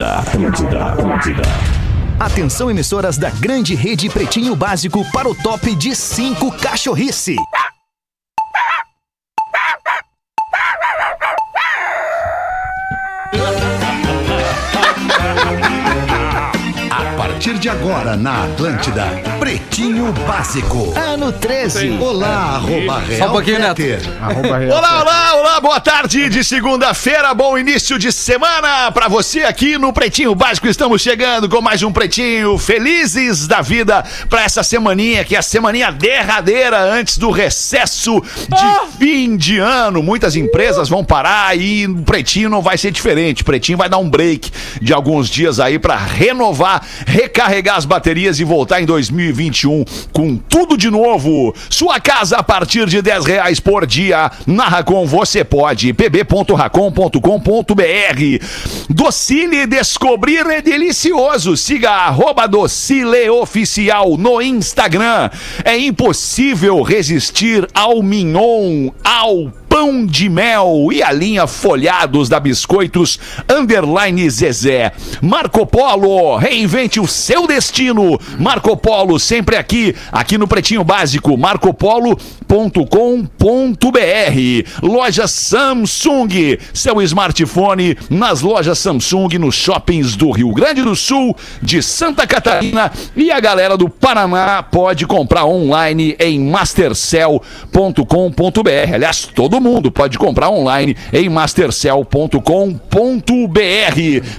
Atlântida, Atlântida. Atenção, emissoras da grande rede Pretinho Básico para o top de 5 cachorrice. A partir de agora na Atlântida, Pretinho Básico. Ano 13. Olá, arroba Real Só um pouquinho, Neto. Olá, olá, olá, boa tarde de segunda-feira, bom início de semana pra você aqui no Pretinho Básico. Estamos chegando com mais um Pretinho, felizes da vida pra essa semaninha, que é a semaninha derradeira antes do recesso de fim de ano. Muitas empresas vão parar e o Pretinho não vai ser diferente. O Pretinho vai dar um break de alguns dias aí pra renovar, recarregar as baterias e voltar em 2021 com tudo de novo. Sua casa a partir de 10 reais por dia. Na Racon você pode. pb.racon.com.br Docile Descobrir é delicioso. Siga arroba Docile Oficial no Instagram. É impossível resistir ao mignon, ao pão de mel e a linha folhados da Biscoitos Underline Zezé. Marco Polo, reinvente o seu destino. Marco Polo, sempre aqui, aqui no Pretinho Básico, marcopolo.com.br. Loja Samsung, seu smartphone nas lojas Samsung, nos shoppings do Rio Grande do Sul, de Santa Catarina e a galera do Paraná pode comprar online em mastercell.com.br. Aliás, todo mundo pode comprar online em mastercell.com.br.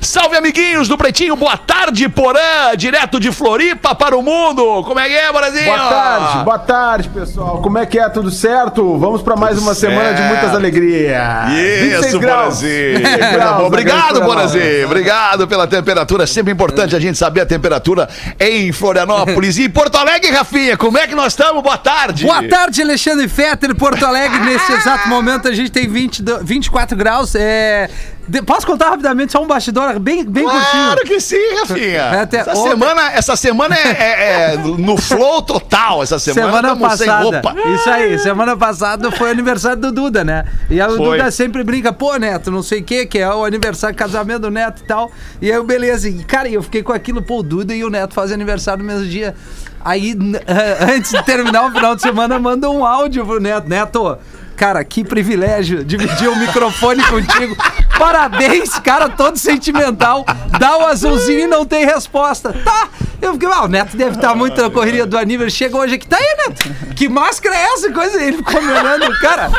Salve, amiguinhos do Pretinho, boa tarde, Porã, direto de Floripa para o mundo. Como é que é, Brasil? Boa tarde, boa tarde, pessoal. Como é que é? Tudo certo? Vamos para mais uma semana de muitas alegrias. 26 Isso, graus. Borazinho. 26 graus, Obrigado, Borazinho. Obrigado pela temperatura. Sempre importante a gente saber a temperatura em Florianópolis. E em Porto Alegre, Rafinha, como é que nós estamos? Boa tarde. Boa tarde, Alexandre Fetter, Porto Alegre. Nesse exato momento a gente tem 20, 24 graus. É... de- Posso contar rapidamente só um bastidor bem, bem Claro curtinho? que sim, Rafinha. É, até essa, semana, essa semana é, é- é no flow total. Essa semana, Semana passada. Isso aí, semana passada foi aniversário do Duda, né? E o. Duda sempre brinca, pô, Neto, não sei o que, que é o aniversário, casamento do Neto e tal. E aí, beleza. E, cara, eu fiquei com aquilo, pô, o Duda e o Neto fazem aniversário no mesmo dia. Aí, antes de terminar o final de semana, manda um áudio pro Neto. Neto, cara, que privilégio dividir o microfone contigo. Parabéns, cara, todo sentimental. Dá o azulzinho e não tem resposta. Tá. Eu fiquei, ah, o Neto deve estar muito na correria do aniversário. Chega hoje aqui, tá aí, Neto. Que máscara é essa? Coisa. Ele ficou me olhando, cara.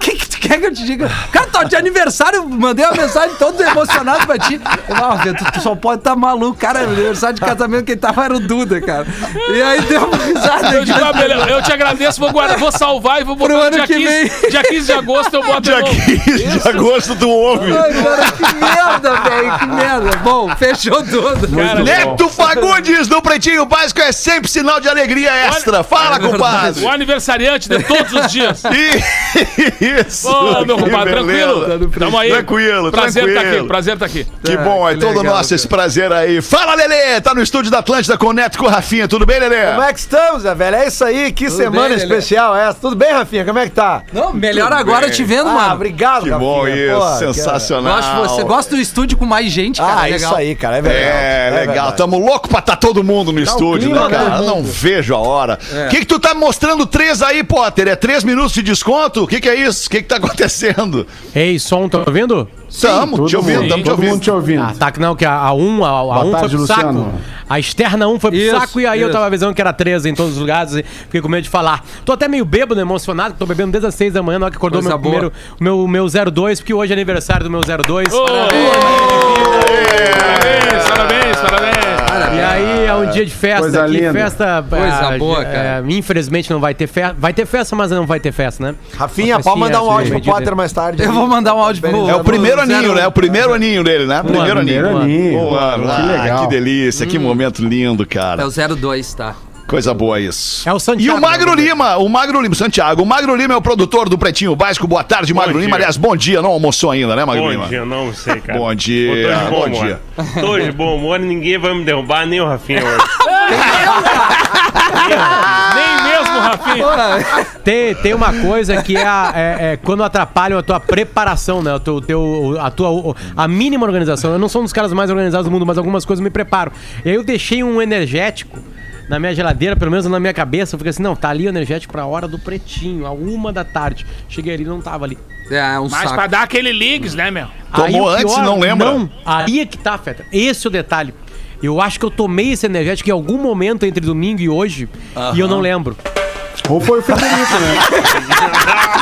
O que, que tu quer que eu te diga? Cara, tá de aniversário, mandei uma mensagem todo emocionado pra ti. Ah, tu, tu só pode estar tá maluco, cara. Aniversário de casamento, quem tava era o Duda, cara. E aí deu uma risada Eu, digo, ah, eu te agradeço, vou, guardar, vou salvar e vou botar Pro no ano dia que 15, vem. dia 15 de agosto eu boto de Dia novo. 15 de agosto do homem. Ai, cara, que merda, velho, que merda. Bom, fechou tudo. Cara, Neto Fagundes do Pretinho Básico é sempre sinal de alegria extra. Fala, compadre. o aniversariante de todos os dias. Isso. Ô, meu compadre, tranquilo? Tamo aí. Tranquilo, prazer tranquilo. tá aqui, prazer tá aqui. Que bom, é que todo legal, nosso esse prazer aí. Fala, Lelê! Tá no estúdio da Atlântida com o Neto e com o Rafinha. Tudo bem, Lelê? Como é que estamos, Zé velho? É isso aí, que semana bem, Lelê? especial é essa. Tudo bem, Rafinha? Como é que tá? Não, melhor agora bem. te vendo, Ah, mano. obrigado, Que Rafinha. bom isso, Pô, sensacional. Gosto você. Gosta do estúdio com mais gente, cara. Ah, legal. isso aí, cara, é verdade. É, legal. verdade. Tamo louco pra tá todo mundo no estúdio, clima, né, cara? Não vejo a hora. O que que tu tá mostrando três aí, Potter? É três minutos de desconto? O que que é isso? O que que tá acontecendo? Ei, som, tá ouvindo? Tamo te Todo ouvindo, mundo, tamo te todo mundo ouvindo. te ouvindo. Ah, tá, que não, que a, a 1, a, a 1 foi pro Luciano. saco. A externa 1 foi pro Isso, saco e aí eu isso. tava avisando que era 13 em todos os lugares e fiquei com medo de falar. Tô até meio bêbado, emocionado, tô bebendo desde as 6 da manhã, na hora que acordou Coisa meu boa. primeiro, o meu, meu 02, porque hoje é aniversário do meu 02. Ô, Parabéns, parabéns, E aí é um dia de festa Coisa aqui, linda. festa... Coisa ah, boa, é, cara. infelizmente não vai ter festa. Vai ter festa, mas não vai ter festa, né? Rafinha, pode mandar um é, áudio pro medida. Potter mais tarde. Eu vou mandar um áudio pro... É o primeiro pro aninho, né? É o primeiro aninho dele, né? Primeiro aninho. Primeiro aninho. Que legal. que delícia, que momento lindo, cara. É o 02, tá? Coisa boa isso. É o Santiago, E o Magro né? Lima, o Magro Lima, Santiago. O Magro Lima é o produtor do Pretinho Básico. Boa tarde, Magro Lima. dia. Aliás, bom dia. Não almoçou ainda, né, Magro Bom Lima? dia, não sei, cara. Bom dia, Pô, bom, bom dia. Tô de bom humor e ninguém vai me derrubar, nem o Rafinha hoje. Nem mesmo Rafinha. Tem, tem uma coisa que é, a- é- é quando atrapalham a tua preparação, né? O teu, teu- a tua a mínima organização. Eu não sou um dos caras mais organizados do mundo, mas algumas coisas me preparo. E aí eu deixei um energético na minha geladeira, pelo menos na minha cabeça. Eu fiquei assim, não, tá ali o energético pra hora do pretinho, a uma da tarde. Cheguei ali não tava ali. É, um Mas saco. pra dar aquele leaks, né, meu? Tomou o antes e não lembra? Não, aí é que tá, Feta. Esse é o detalhe. Eu acho que eu tomei esse energético em algum momento entre domingo e hoje e eu não lembro. Ou foi o Federico, né?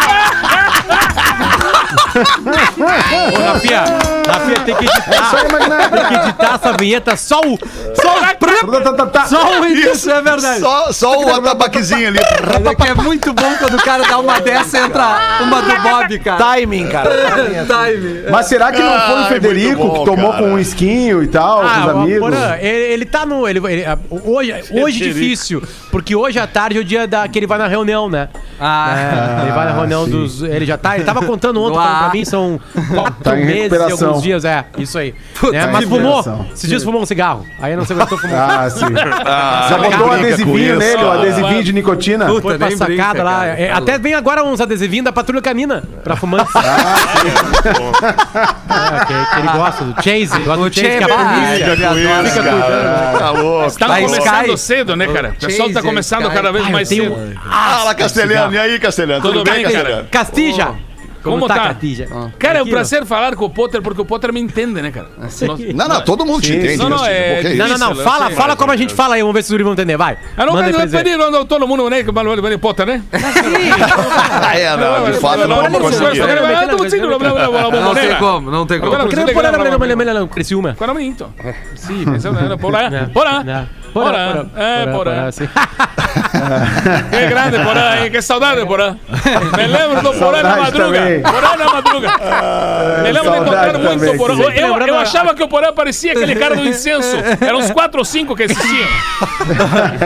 Ô, Rafinha, Rafinha, tem que editar. Isso Magnata. Tem que editar essa vinheta só o. Só o. Tá, tá, tá. Só o início, é verdade. Só, só o atabaquezinho ali. Mas é que é muito bom quando o cara dá uma dessa e entra uma do Bob, cara. Timing, cara. Time. Mas será que não foi Ai, o Federico muito bom, que tomou cara. com um esquinho e tal, com os Ah, amigos? Porã, ele, ele tá no. Ele, ele- a- hoje hoje difícil, porque hoje à tarde é o dia da, que ele vai na reunião, né? Ah, É, ele vai na reunião sim. dos. Ele já tá. Ele tava contando ontem Ah. Pra mim, são quatro Tá meses e alguns dias, é, isso aí. Puta Né, que Mas fumou. Esses dias fumou um cigarro. Aí não se aguentou fumou. Ah, sim. Ah, Já botou um adesivinho nele, um adesivinho de nicotina? Puta, Foi pra sacada brinca, lá. cara. É, até vem agora uns adesivinhos da Patrulha Canina pra fumantes. É, que, que ele gosta do Chase. Gosta O do Chase, que é a polícia. ah, Fica cara. Tá louco. Tá Da começando cedo, né, cara? O pessoal tá começando cada vez Ah, eu mais cedo. Fala, Castelhano. E aí, Castelhano? Tudo, bem, cara? Castelhano? Castija. Como, Como tá, tá? Castija? Cara, é um prazer falar com o Potter, porque o Potter me entende, né, cara? Nossa. Não, não, todo mundo te entende. Não, não, Castilho. é- Pô, que Não, não, não. Fala, sei. fala como a gente fala aí. Vamos ver se os guri vão entender. Vai. Eu não quero não, todo mundo, né? Que o Potter, né? Ah, é, não, de fato, não, não. Não tem como, não tem como. Agora- Porque não é porra, não, não, não, não, não, Criciúma. Qual é o nome, então? Sim, pensando, era Porã. Porã. Porã. É, Porã. sim. Que grande Porã? Que saudade, Porã. Me lembro do Porã na madruga. também. Porã na madruga. Me lembro de encontrar muito também, o Porã. sim. Eu, eu achava que o Porã parecia aquele cara do incenso. Eram uns quatro ou cinco que existiam.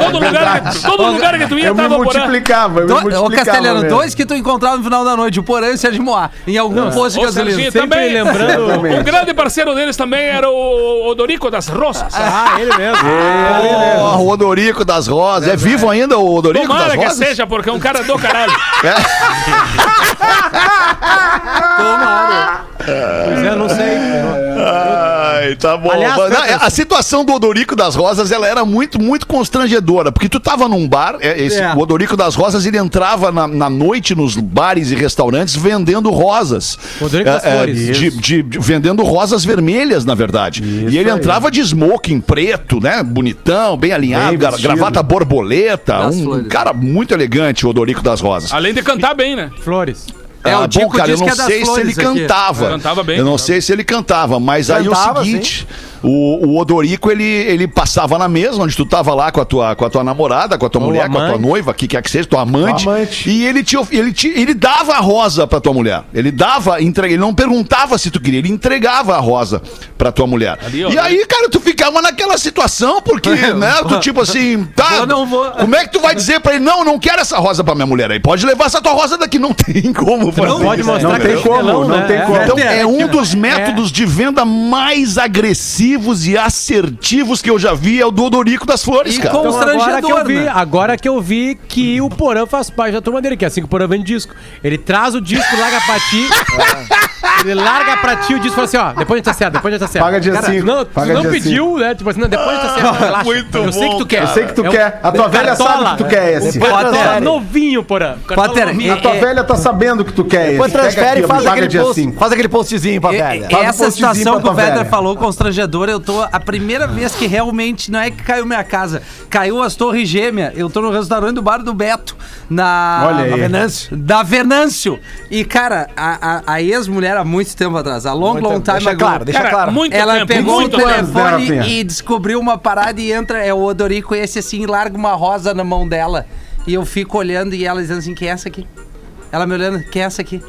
Todo lugar, que- todo lugar que tu ia Eu me tava o Porã. eu me multiplicava. ô, Castelhano, mesmo. dois que tu encontrava no final da noite, o Porã e o Sérgio Moá, em algum posto de O gasolina. Também. lembrando. Um grande parceiro deles também era o Odorico das Rosas. Ah, ele mesmo. Ó, o Odorico das Rosas. É vivo ainda o Odorico das Tomara que Rosas? seja, porque é um cara do caralho. Pois é, não sei. Tá bom. Aliás, Não, Peter- a situação do Odorico das Rosas, ela era muito, muito constrangedora, porque tu tava num bar, é, esse, É. o Odorico das Rosas, ele entrava na, na noite nos bares e restaurantes vendendo rosas. Odorico das É, é, Flores. de- de- de- vendendo rosas vermelhas, na verdade. e ele aí. entrava de smoking preto, né? Bonitão, bem alinhado, Bem gravata borboleta. Das Um Flores. cara muito elegante, o Odorico das Rosas. Além de cantar bem, né? Flores. É, o Ah, Dico bom, cara, eu não é sei se ele aqui. cantava. Cantava bem, Eu não cantava. sei se ele cantava, mas aí Cantava, é o seguinte, o, o Odorico, ele, ele passava na mesa, onde tu tava lá com a tua, com a tua namorada, com a tua Ou mulher, com a tua amante. noiva, que quer que seja, tua amante, amante. e ele te, ele te, ele dava a rosa pra tua mulher. Ele dava, entrega, ele não perguntava se tu queria, ele entregava a rosa pra tua mulher. Ali, ó. e aí, cara, tu ficava naquela situação, porque, né, tu tipo assim, tá, Eu não vou. como é que tu vai dizer pra ele, não, eu não quero essa rosa pra minha mulher aí, pode levar essa tua rosa daqui, não tem como fazer Não pode mostrar Não tem é como, não né? tem como. Então é um dos É. métodos de venda mais agressivos e assertivos que eu já vi é o do Odorico das Flores, E cara. Então, agora que eu Constrangedor, vi, né? agora que eu vi que o Porã faz parte da turma dele, que é assim que o Porã vende disco. Ele traz o disco, larga pra ti. ele larga pra ti o disco e fala assim, ó, depois a gente tá certo, depois a gente tá certo. Paga dia Cara, cinco, Não, paga tu não dia pediu, né? Tipo assim, não, depois a gente tá certo, relaxa. Muito eu sei bom, que tu quer. Eu sei que tu É um- quer. A tua velha sabe Cartola. que tu quer esse. O Cartola Potter. novinho, Porã. Potter, novinho. A tua É- velha tá sabendo que tu quer esse. Depois transfere e faz paga aquele, dia post, cinco. faz aquele postzinho pra E- velha. Faz um Essa situação que o Vedra falou, constrangedora, eu tô. A primeira vez que realmente não é que caiu minha casa, caiu as torres gêmeas. Eu tô no restaurante do bar do Beto, na. Olha aí. na Venâncio. Da Venâncio. E, cara, a, a, a ex-mulher há muito tempo atrás, a long, Muito- long time deixa claro, deixa Cara, claro. muito Ela tempo, pegou muito o tempo. telefone Rafinha? e descobriu uma parada e entra, é o Odorico esse assim, larga uma rosa na mão dela. E eu fico olhando e ela dizendo assim, que é essa aqui? Ela me olhando, que é essa aqui?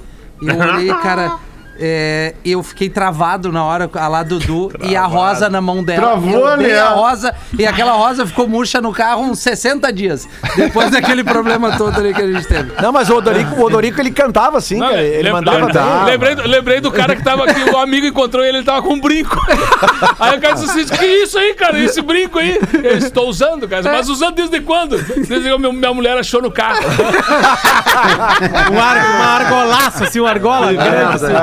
E eu olhei, cara, é, eu fiquei travado na hora, a lá Dudu, e a rosa na mão dela. Travou, eu né? a rosa, e aquela rosa ficou murcha no carro uns 60 dias. Depois daquele problema todo ali que a gente teve. Não, mas o Odorico, o Odorico ele cantava assim, Não, cara. Ele mandava bem. lembrei, do- lembrei do cara que tava aqui, o amigo encontrou ele, ele tava com um brinco. Aí o cara disse assim: que isso aí, cara? Esse brinco aí? Eu estou usando, cara. Mas usando desde quando? Desde que meu- minha mulher achou no carro. Um ar- uma argolaça, assim, uma argola grande. assim.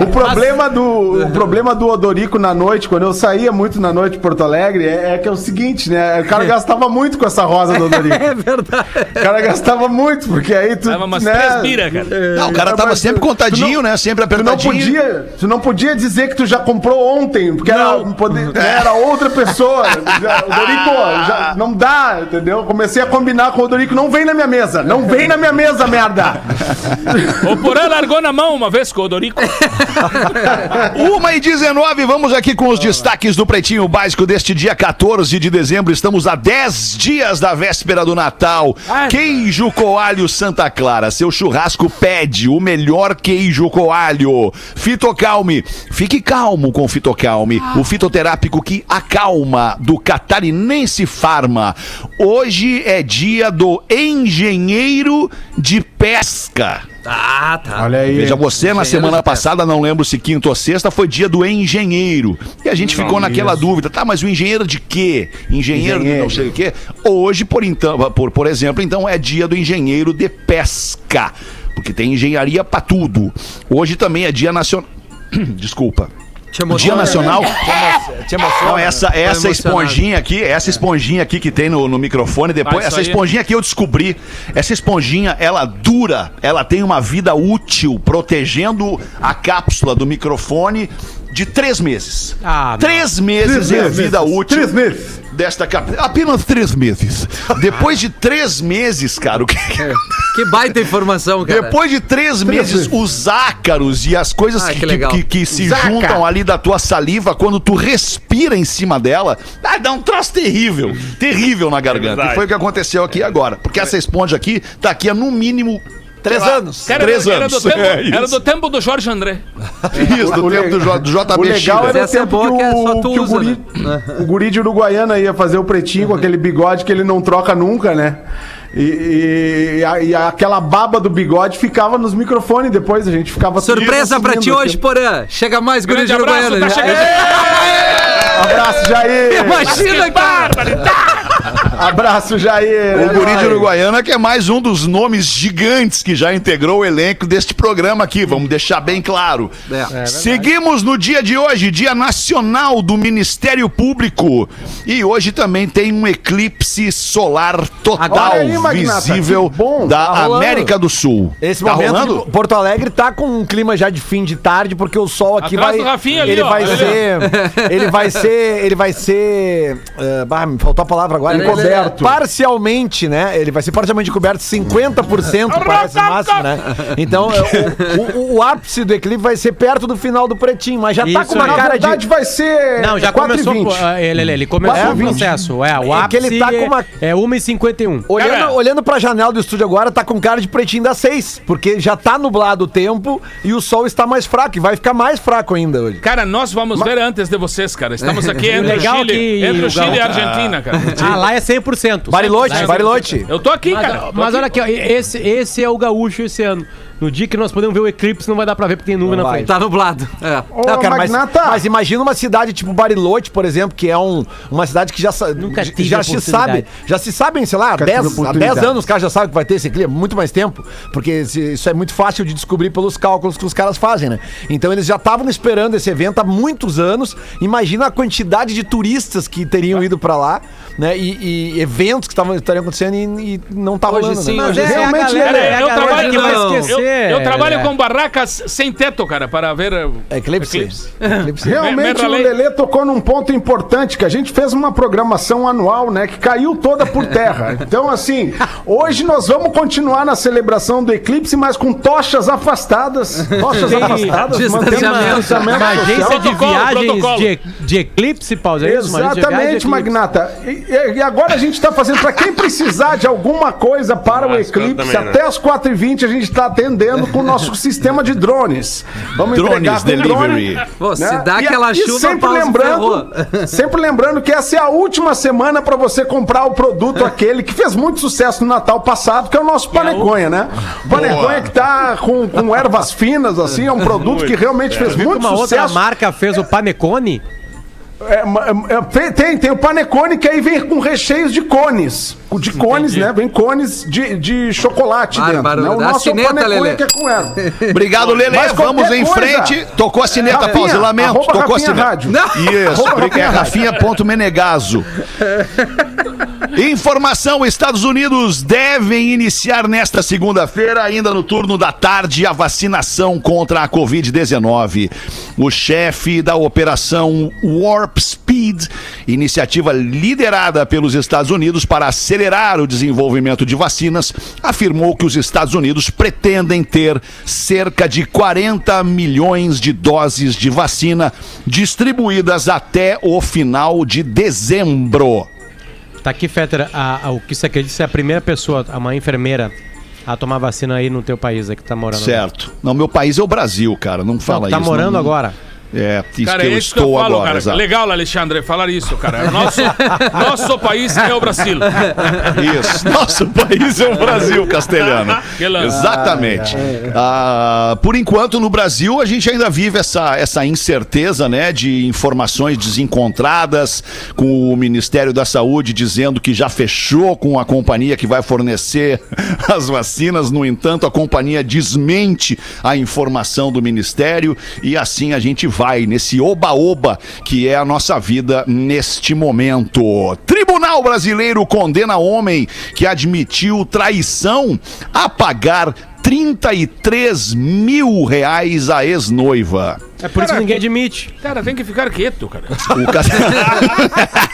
O, problema do, o problema do Odorico na noite, quando eu saía muito na noite de Porto Alegre, é, é que é o seguinte, né? O cara gastava muito com essa rosa do Odorico. É verdade. O cara gastava muito, porque aí tu. Tava umas né, três bira, cara. Não, o cara tava mas sempre contadinho, não- né? Sempre Tu não, apertadinho. podia, tu não podia dizer que tu já comprou ontem, porque era, poder- era outra pessoa. Já- O Dorico, já, não dá, entendeu? Comecei a combinar com o Dorico, não vem na minha mesa, não vem na minha mesa, merda! O Porã largou na mão uma vez com o Odorico. Uma e 19, vamos aqui com os destaques do Pretinho Básico deste dia 14 de dezembro. Estamos a 10 dias da véspera do Natal. Ai. Queijo Coalho Santa Clara, seu churrasco pede o melhor queijo coalho. Fitocalme, fique calmo com o Fitocalme, o fitoterápico que acalma do Catarinense Farma. Hoje é dia do engenheiro de pesca. Ah, tá. Olha aí. Veja, você na Engenheiro semana de pesca. passada, não lembro se quinta ou sexta, foi dia do engenheiro. E a gente ficou naquela dúvida, tá, mas o engenheiro de quê? Engenheiro, de não Engenheiro. sei o quê. Hoje, por, então, por, por exemplo, então é dia do engenheiro de pesca. Porque tem engenharia pra tudo. Hoje também é dia nacional. Desculpa. Te Dia. Nacional. Te emociona. Não, essa, essa esponjinha aqui, essa esponjinha aqui que tem no, no microfone, depois, Ah, essa esponjinha aqui eu descobri. Essa esponjinha, ela dura, ela tem uma vida útil, protegendo a cápsula do microfone de três meses. Ah, três meses é a vida útil Três meses. desta cápsula. Apenas três meses. Depois de três meses, cara, o que. Que baita informação, cara. Depois de três meses, os ácaros e as coisas Ah, que, que que- que se Zaca. juntam ali da tua saliva, quando tu respira em cima dela, ah, dá um troço terrível. Terrível na garganta. verdade. e foi o que aconteceu aqui agora. Porque essa esponja aqui tá aqui há no mínimo. Três lá, anos. Cara, Três era, anos. Era do, tempo, É, era do tempo do Jorge André. Isso, do O tempo do, J- do JB O legal era o é tempo que que é só o, tu que o guri, né? o guri de Uruguaiana ia fazer o pretinho com aquele bigode que ele não troca nunca, né? E, e- e a- e aquela baba do bigode ficava nos microfones depois, a gente ficava... Surpresa pra ti hoje, aqui. Porã. Chega mais, guri de abraço, Uruguaiana. tá chegando. Abraço, Jair! Imagina, cara. Abraço, Jair! O É Guri de. Uruguaiana, que é mais um dos nomes gigantes que já integrou o elenco deste programa aqui, vamos deixar bem claro. É. Seguimos no dia de hoje, Dia Nacional do Ministério Público. E hoje também tem um eclipse solar total aí, Magnata, visível bom, da tá. América do Sul. Esse tá momento, rolando? Porto Alegre tá com um clima já de fim de tarde, porque o sol aqui Atrás vai. do Rafinha ali, ele ó, vai olha ali, ser. Ele vai ser. Ele vai ser. eh, bah, me faltou a palavra agora. Parcialmente, né? Ele vai ser parcialmente coberto 50% parece máximo, né? Então, eh, o, o, o ápice do eclipse vai ser perto do final do pretinho, mas já tá Isso com uma aí. Na cara verdade de. vai ser Não, já 4 começou. 20. pô, ah, Ele, ele, ele começou Quatro o processo. É, o É ápice que ele tá com uma- é 1h51. Olhando, Cara- olhando pra janela do estúdio agora, tá com cara de pretinho das seis, porque já tá nublado o tempo e o sol está mais fraco, e vai ficar mais fraco ainda hoje. Cara, nós vamos ver antes de vocês, cara. Estamos aqui entre o legal Chile, que entre o Chile e a Argentina, cara. Ah, lá é 100%. Bariloche, Lá é Bariloche. Eu tô aqui, Mas, cara. Tô mas aqui. olha aqui, ó, esse, esse é o gaúcho esse ano. No dia que nós podemos ver o eclipse, não vai dar pra ver porque tem nuvem na vai. frente. Tá nublado. É. Ô, Não, cara, mas, Magnata, mas imagina uma cidade tipo Bariloche, por exemplo, que é um, uma cidade que já, Nunca já- tive já se sabe, já se sabem, sei lá, há Nunca 10, tive há 10 oportunidade. anos os caras já sabem que vai ter esse clima, muito mais tempo, porque isso é muito fácil de descobrir pelos cálculos que os caras fazem, né? Então eles já estavam esperando esse evento há muitos anos. Imagina a quantidade de turistas que teriam ido pra lá, né? E, e eventos que estavam estariam acontecendo e, e não tá Hoje rolando. sim, né? Mas hoje é a realmente, galera, né? é a Eu trabalho-. Eu, eu trabalho é. com barracas sem teto, cara, para ver. uh, Eclipse. eclipse. Eclipse. Realmente o. Lelê tocou num ponto importante, que a gente fez uma programação anual, né, que caiu toda por terra. Então, assim, hoje nós vamos continuar na celebração do eclipse, mas com tochas afastadas. Tochas Tem- afastadas, Distanciamento. Uma social. agência de viagens de, de eclipse, pausa, é Exatamente, eclipse. Magnata. E, agora a gente tá fazendo, pra quem precisar de alguma coisa para o Eclipse, também, né? até as 4h20 a gente tá atendendo com o nosso sistema de drones. Vamos Drones entregar com Delivery. drone, Pô, se né? dá E- aquela e chuva, sempre se lembrando, sempre lembrando que essa é a última semana pra você comprar o produto aquele que fez muito sucesso no Natal passado, que é o nosso paneconha, né? O paneconha que tá com, com ervas finas, assim, é um produto que realmente fez Viu que muito uma outra sucesso. marca fez o Panecone? É, ma- é, tem- tem, o panecone que aí vem com recheios de cones. De cones, né? Vem cones de, de chocolate Bárbaro, dentro. Né? O nosso é o cineta, panecone Lelê. que é com erva. Obrigado, Lele. Mas Vamos em coisa- frente. Tocou a sineta, Rafinha, pausa. Lamento. Tocou a sineta. Rádio. Isso. Porque é Rafinha Rafinha.menegaso. Informação: Estados Unidos devem iniciar nesta segunda-feira, ainda no turno da tarde, a vacinação contra a Covid-19. O chefe da operação Warp Speed, iniciativa liderada pelos Estados Unidos para acelerar o desenvolvimento de vacinas, afirmou que os Estados Unidos pretendem ter cerca de 40 milhões de doses de vacina distribuídas até o final de dezembro. Tá aqui, Fetter, a- a- o que você acredita ser a primeira pessoa, uma enfermeira, a tomar vacina aí no teu país, aí que tá morando. Certo. Não, meu país é o Brasil, cara. Não Não, fala tá isso. morando não- agora. É, isso Cara, que é eu isso que eu estou falo, agora. cara. Legal, Alexandre, falar isso, cara. Nosso, nosso país é o Brasil. Isso. Nosso país é o Brasil, castelhano. Que lance. Exatamente. Ah, por enquanto, no Brasil, a gente ainda vive essa, essa incerteza, né, de informações desencontradas, com o Ministério da Saúde dizendo que já fechou com a companhia que vai fornecer as vacinas. No entanto, a companhia desmente a informação do Ministério e assim a gente vai nesse oba-oba que é a nossa vida neste momento. Tribunal Brasileiro condena homem que admitiu traição a pagar 33 mil reais à ex-noiva. É por isso que ninguém admite. Cara, tem que ficar quieto, cara. O, cas-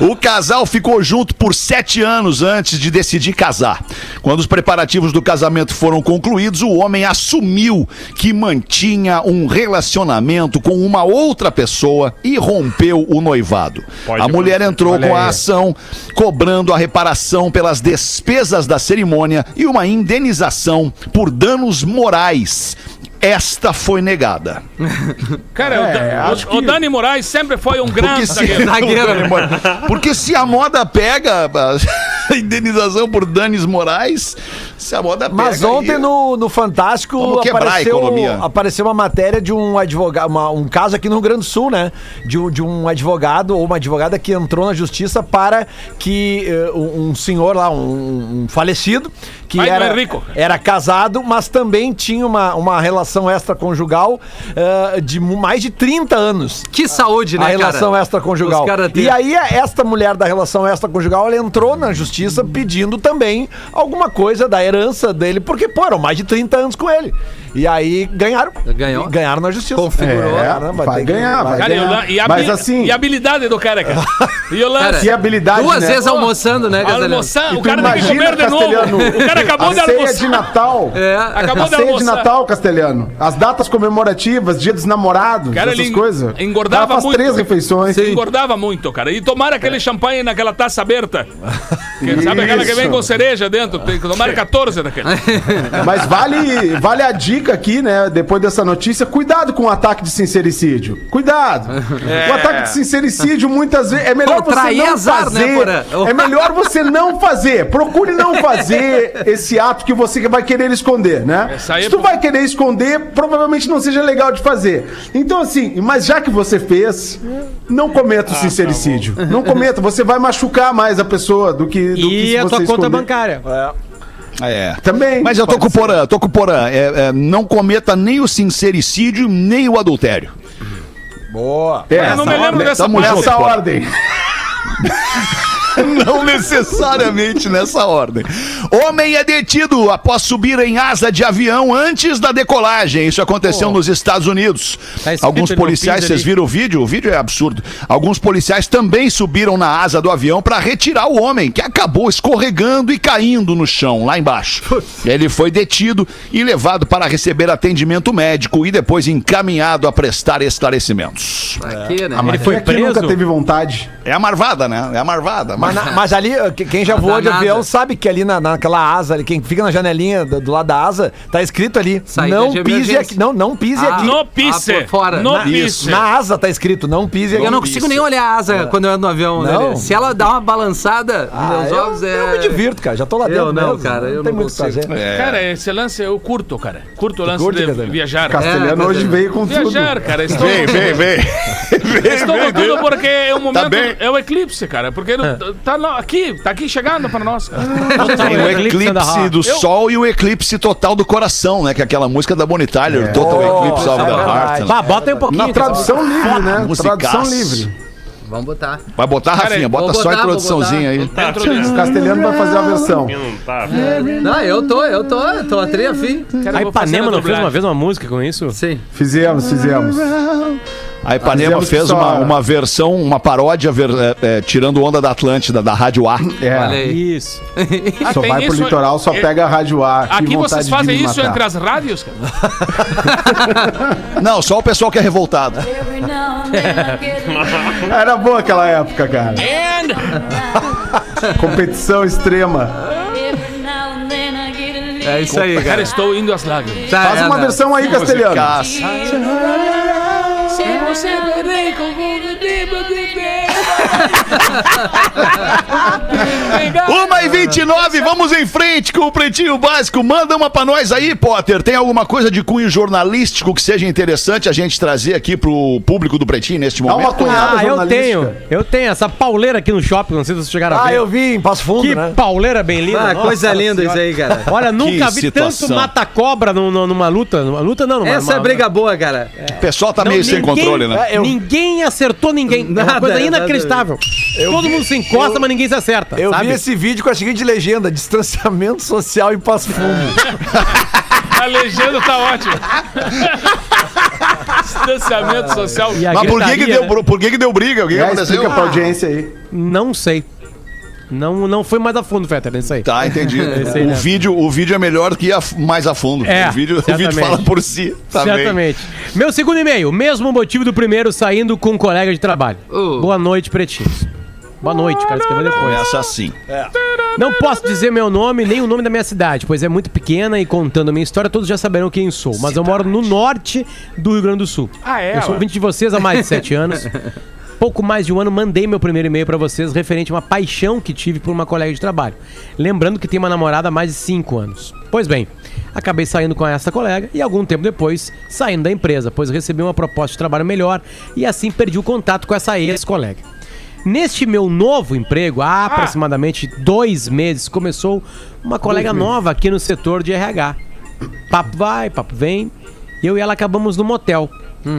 o casal ficou junto por sete anos antes de decidir casar. Quando os preparativos do casamento foram concluídos, o homem assumiu que mantinha um relacionamento com uma outra pessoa e rompeu o noivado. a mulher entrou com a ação, cobrando a reparação pelas despesas da cerimônia e uma indenização por danos morais. Esta foi negada. Cara, o Da- acho o, o que- Dani Moraes sempre foi um grande Porque se, zagueiro. Zagueiro. Porque se a moda pega a indenização por danos morais, se a moda pega. Mas ontem aí- no, no Fantástico apareceu, apareceu uma matéria de um advogado, uma- um caso aqui no Rio Grande do Sul, né? De, um- de um advogado ou uma advogada que entrou na justiça para que eh, um, um senhor lá, um, um falecido, que Pai era, Henrico. era casado, mas também tinha uma, uma relação extraconjugal eh, de mais de 30 anos. Que saúde, né, a relação cara? extraconjugal. E aí, esta mulher da relação extraconjugal, ela entrou na justiça pedindo também alguma coisa da herança dele, porque, pô, eram mais de 30 anos com ele. E aí ganharam. Ganhou. E ganharam na justiça. Configurou. É, Caramba, vai ganhar, vai Cara, e, ganhar. e a, Mas assim, e a habilidade do cara, cara. E o Cara, lance. que habilidade, Duas né? vezes almoçando, né, E o tu cara tem que imagina, comer de novo. O cara acabou a de ceia almoçar. de Natal. É. Acabou A de ceia de. Natal, Castelhano. As datas comemorativas, dia dos namorados, Cara, essas coisas. engordava cara faz muito. três refeições. Engordava muito, cara. E tomar aquele champanhe naquela taça aberta. Que, sabe aquela que vem com cereja dentro? Tem que tomar 14 daquele. Mas vale, vale a dica aqui, né? Depois dessa notícia, cuidado com o ataque de sincericídio. Cuidado. O ataque de sincericídio muitas vezes é melhor Pô, você não azar, né, fazer. Porã? é melhor você não fazer. Procure não fazer esse ato que você vai querer esconder, né? Essa aí é Se tu pro- vai querer esconder, provavelmente não seja legal de fazer. Então assim, mas já que você fez, não cometa o Ah, sincericídio. tá não cometa, você vai machucar mais a pessoa do que do que E se a você tua conta esconder. bancária. É. Também. Mas eu tô com. Porã, tô com o Porã. É, é, não cometa nem o sincericídio, nem o adultério. Boa. É, Eu não me lembro ordem- dessa Tamo Essa ordem. Não necessariamente nessa ordem. Homem é detido após subir em asa de avião antes da decolagem. Isso aconteceu nos Estados Unidos. Tá Alguns policiais, vocês viram o vídeo? O vídeo é absurdo. Alguns policiais também subiram na asa do avião para retirar o homem, que acabou escorregando e caindo no chão, lá embaixo. Ele foi detido e levado para receber atendimento médico e depois encaminhado a prestar esclarecimentos. Aqui, né? Ele foi preso? nunca teve vontade. É a marvada, né? É a marvada. Mas, na- mas ali, que- quem já voou de avião sabe que ali na, naquela asa, ali, quem fica na janelinha do, do lado da asa, tá escrito ali, Saída não pise aqui. Não, não pise Ah, aqui. No pisse. por fora. No Na- pisse. Na asa tá escrito, não pise aqui. Eu não consigo nem olhar a asa quando eu ando no avião. Não. né? Se ela dá uma balançada, Ah, meus eu, olhos é. eu me divirto, cara. Já tô lá Eu dentro. não, mesmo, cara, eu tem não muito o que consigo. fazer. Cara, esse lance eu curto, cara. Curto o lance curte, de viajar. Castelhano É, hoje veio com tudo. Viajar, cara. Vem, vem, vem. estou vem, com tudo vem. porque é o momento. bem. é o eclipse, cara. Porque não- tá no- aqui, tá aqui chegando para nós, cara. Tem o eclipse do Eu- sol e o eclipse total do coração, né? Que é aquela música da Bonnie Tyler, Total Oh, Eclipse of é the verdade. Heart. né? Bah, bota aí um pouquinho. Na tradução livre, né? musicaço. Tradução livre. Vamos botar. Vai botar, Rafinha? Bota vou só a botar, introduçãozinha aí. Dentro O castelhano vai fazer a versão. Não, eu tô, eu tô, eu tô a tri afim. Cara, A Ipanema não fez uma vez uma música com isso? Sim. Fizemos, fizemos. A Ipanema Fizemos fez só- uma, uma versão, uma paródia, ver- é, é, tirando onda da Atlântida, da Rádio A. É. Isso. Ah, Só vai pro isso- litoral, só é- pega a rádio A. Aqui vocês fazem isso entre as rádios, cara? Não, só o pessoal que é revoltado. Era boa aquela época, cara. And Competição extrema. É isso aí, Cara, cara. estou indo às lágrimas. Tá, Faz é, uma né? versão aí, castelhano. Musicaça. Você verei como o uma e 29, vamos em frente com o Pretinho Básico. Manda uma pra nós aí, Potter. Tem alguma coisa de cunho jornalístico que seja interessante a gente trazer aqui pro público do Pretinho neste Dá uma momento? cunhada Ah, eu tenho. Eu tenho essa pauleira aqui no shopping, não sei se vocês chegaram a Ah, ver. eu vi em Passo Fundo, Que né? pauleira bem linda. Ah, nossa coisa linda senhora. isso aí, cara. Olha, nunca Que vi situação. tanto mata-cobra num- num- numa luta. Numa luta não, numa, Essa é briga boa, cara. O pessoal tá Não, meio sem ninguém- controle, né? É, eu- Ninguém acertou ninguém. é Nada, uma coisa inacreditável. Todo mundo se encosta, mas ninguém se acerta. Eu sabe? vi esse vídeo com a seguinte legenda: distanciamento social em Passo Fundo. A legenda tá ótima. Distanciamento social. E a Mas por que, que, deu, né? por que, que deu briga? O que, que Já aconteceu? explica pra audiência aí. Não sei. Não, não foi mais a fundo, Fetter, nisso aí. Tá, entendi. Esse aí, o, né? vídeo, o vídeo é melhor que ir a- mais a fundo. É, o, vídeo, o vídeo fala por si. Tá bem. Certamente. Meu segundo e-mail, mesmo motivo do primeiro, saindo com um colega de trabalho. Uh. Boa noite, pretinhos. Boa noite, cara, escreveu depois. Começa assim. Não posso dizer meu nome nem o nome da minha cidade, pois é muito pequena e contando a minha história todos já saberão quem sou. Mas eu moro no norte do Rio Grande do Sul. Ah, é? Eu sou ouvinte de vocês há mais de sete anos. Pouco mais de um ano mandei meu primeiro e-mail pra vocês referente a uma paixão que tive por uma colega de trabalho. Lembrando que tenho uma namorada há mais de cinco anos. Pois bem, acabei saindo com essa colega e algum tempo depois saindo da empresa, pois recebi uma proposta de trabalho melhor e assim perdi o contato com essa ex-colega. Neste meu novo emprego, há aproximadamente dois meses, começou uma colega nova aqui no setor de RH. Papo vai, papo vem. E eu e ela acabamos no motel.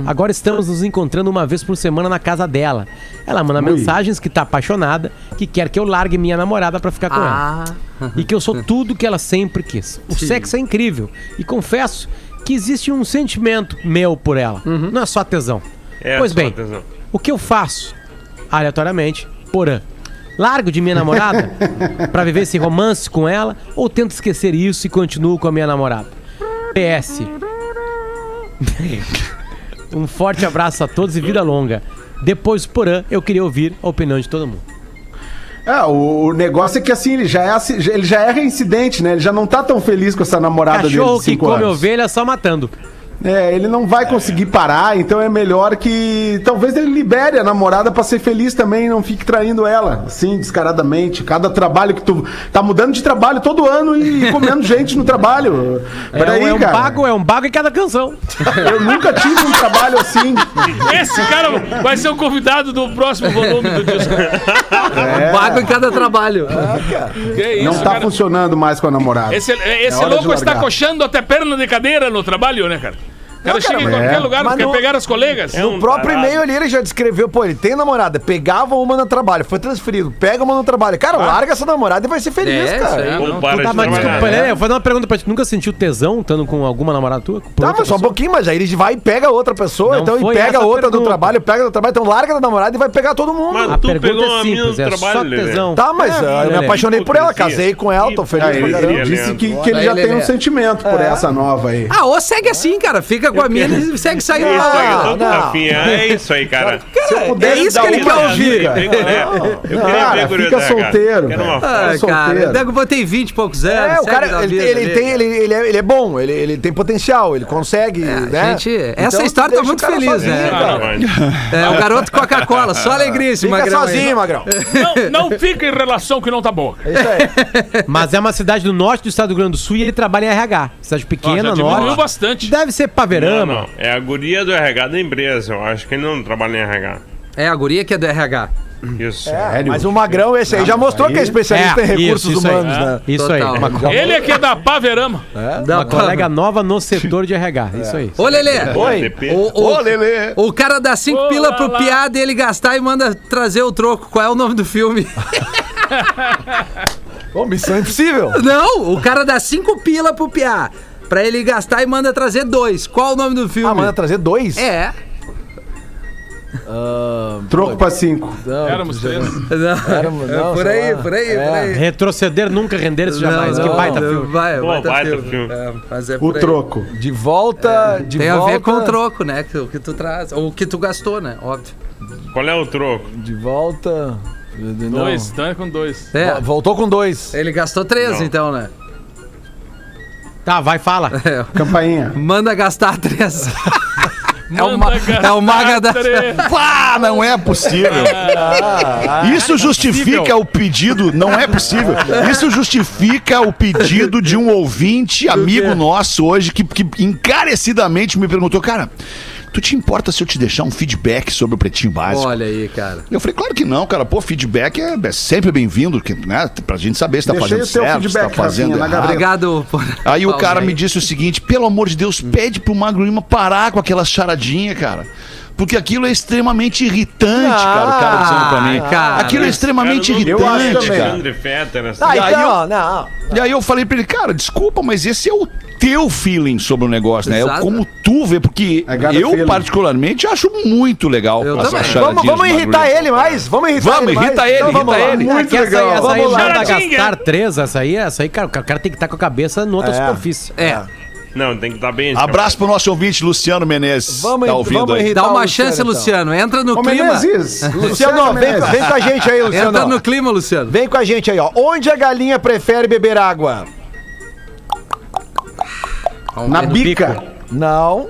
Agora estamos nos encontrando uma vez por semana na casa dela. Ela manda mensagens que tá apaixonada, que quer que eu largue minha namorada pra ficar com ela. Ah, E que eu sou tudo que ela sempre quis. O sexo é incrível. E confesso que existe um sentimento meu por ela. Não é só tesão. pois bem, o que eu faço? Aleatoriamente, porã. Largo de minha namorada pra viver esse romance com ela ou tento esquecer isso e continuo com a minha namorada? PS. um forte abraço a todos e vida longa. Depois do porã, eu queria ouvir a opinião de todo mundo. É, o, o negócio é que assim, ele já, é, ele já é reincidente, né? Ele já não tá tão feliz com essa namorada dele Cachorro de que come anos. ovelha só matando. É, ele não vai conseguir parar, então é melhor que talvez ele libere a namorada pra ser feliz também e não fique traindo ela, assim, descaradamente. Cada trabalho que tu tá mudando de trabalho todo ano e comendo gente no trabalho. É, Peraí, um- é um cara. bago, é um bago em cada canção. Eu nunca tive um trabalho assim. Esse cara vai ser o convidado do próximo volume do disco. É. Pago em cada trabalho. Que isso, Não tá cara. funcionando mais com a namorada. Esse, esse É louco está coxando até perna de cadeira no trabalho, né, cara? O cara chega em qualquer lugar, Mas quer no- pegar as colegas. É No um próprio tarado. e-mail ali ele já descreveu, pô, ele tem namorada, pegava uma no trabalho, foi transferido, pega uma no trabalho. Cara, larga essa namorada e vai ser feliz, É, cara. aí. Não Não, para Tá, mas desculpa, Lelê, eu vou dar uma pergunta pra ti. Tu nunca sentiu tesão estando com alguma namorada tua? Tá, mas só um pouquinho, mas aí ele vai e pega outra pessoa, Não então e pega outra do pergunta. trabalho, pega do trabalho, então larga da namorada e vai pegar todo mundo. Mas A tu pergunta pegou é no simples, é trabalho, só tesão. Tá, mas ah, eu me apaixonei por ela, casei com ela, tô feliz Ah, pra ele, caramba. disse que, ele já tem um sentimento por essa nova aí. Ah, ou segue assim, cara. Fica com a mina e segue saindo É eu lá. É isso aí, cara. É isso que ele quer ouvir. Eu queria ver, eu Cara, fica solteiro, cara. Ah, solteiro. cara, nego botei 20 e poucos anos. É, o cara, ele, tem, ele, ele, é, ele é bom, ele, ele tem potencial, ele consegue, né? gente, essa Então, história tá muito cara feliz, né? Cara. É, o garoto Coca-Cola, só alegria esse Fica magrão sozinho, Magrão. Não, fica em relação que não tá boa. É isso aí. Mas é uma cidade do norte do estado do Rio Grande do Sul e ele trabalha em RH. Cidade pequena, já diminuiu norte. bastante. Deve ser Não, Paverama. não. É a guria do RH da empresa. Eu acho que ele não trabalha em RH. É, a guria que é do RH. Isso. Sério? Mas o Magrão, esse aí, já mostrou que é especialista É, em recursos isso, isso aí. humanos, né? Isso aí. Total. Uma, co- Ele é que é da Paverama. Da uma colega nova no setor de RH. Isso aí. Ô, Lelê. Oi. O, o, Ô, Lelê. o cara dá 5 Ô, pila pro lá. piada e ele gastar e manda trazer o troco. Qual é o nome do filme? Ô, missão impossível. Não, o cara dá 5 pila pro piá. Pra ele gastar e manda trazer dois. Qual o nome do filme? Ah, manda trazer dois? É. Troco pra cinco. Éramos três. Não, Era, não, é por aí, por aí, É. por aí. Retroceder nunca render isso jamais. Não, que não, baita não, filme. Vai, Pô, baita, baita filme. filme. É, mas é O aí. troco. De volta, de Tem volta. a ver com o troco, né? Que, o que tu traz. Ou o que tu gastou, né? Óbvio. Qual é o troco? De volta. Não. Dois, então é com dois. É. Vo- Voltou com dois. Ele gastou três, Não. então, né? Tá, vai, fala. É. Campainha. Manda gastar três. É o, ma- é o maga da. três. Pá, não é possível. Isso justifica o pedido, não é possível. Isso justifica o pedido de um ouvinte, amigo nosso hoje, que, que encarecidamente me perguntou, cara, tu te importa se eu te deixar um feedback sobre o Pretinho Básico? Olha aí, cara. Eu falei, claro que não, cara. Pô, feedback é, é sempre bem-vindo, que, né? Pra gente saber se tá Deixei fazendo certo, se tá feedback, fazendo Rafinha, errado. Obrigado por. Aí o cara Paulo, me aí. disse o seguinte: pelo amor de Deus, pede pro Magro Lima parar com aquela charadinha, cara. Porque aquilo é extremamente irritante, cara. O cara dizendo pra mim. cara. aquilo é extremamente Cara, eu irritante, cara. Fetter, assim. Ah, E aí então, não. E aí eu falei pra ele, cara, desculpa, mas esse é o teu feeling sobre o negócio, né? É Exato. como tu vê, porque a eu, feeling. particularmente, acho muito legal Eu Vamos, vamos irritar ele mais. Vamos irritar Vamos, ele mais. irrita ele, Então, vamos irrita lá. ele. Muito essa legal. aí, essa aí Vamos lá. manda Charadinha. gastar três, essa aí, essa aí, cara, o cara tem que estar com a cabeça em outra É. superfície. É. Não, tem que estar bem. Abraço pro nosso ouvinte, Luciano Menezes. Vamos, tá ouvindo vamos aí. irritar Dá uma chance, então. Luciano. Entra no Ô, clima. Menezes. Luciano, vem, Menezes. vem com a gente aí, Luciano. Entra no clima, Luciano. Vem com a gente aí, ó. Onde a galinha prefere beber água? Na bica. Não.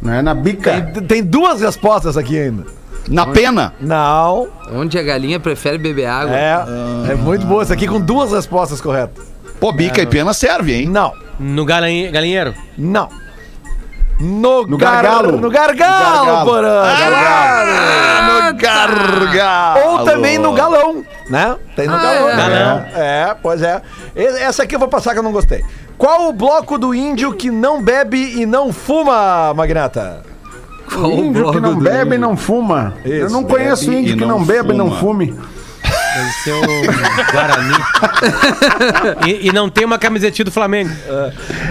Não é na bica. Tem, tem duas respostas aqui ainda. Na pena. Não. Onde a galinha prefere beber água? É. É muito boa essa aqui com duas respostas corretas. Pô, bica e pena serve, hein? Não. No galinhe- galinheiro. Não. No, No gar- gargalo. No gargalo, Gargalo. Porã. Ah, no gargalo. Ou também no galão, né? Tem no Ah, galão. é? Galão. É, pois é. Essa aqui eu vou passar que eu não gostei. Qual o bloco do índio que não bebe e não fuma, Magnata? Qual o Índio bloco que não bebe índio? e não fuma. Eu Isso, não conheço bebe índio que não não bebe e não fume. Deve ser o Guarani. e, e não tem uma camisetinha do Flamengo.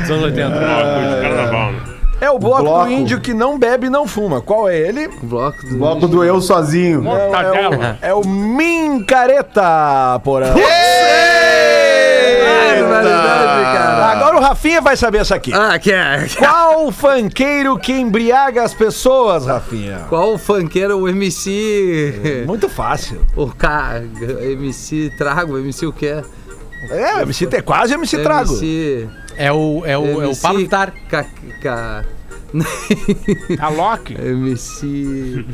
Dos anos 80. Bloco de carnaval, né? É o bloco, Bloco. do índio que não bebe e não fuma. Qual é ele? O bloco do Bloco do eu sozinho. Mortadela. É o Mincareta, porã. Barbaridade, cara. O Rafinha vai saber essa aqui. Ah, que é. Qual funkeiro que embriaga as pessoas, Rafinha? Qual o funkeiro, o MC. Muito fácil. O K. MC Trago, MC o quê? É, MC é quase MC Trago. MC. É o, é o, é o Pablo Vittar. K, K, A Loki. MC.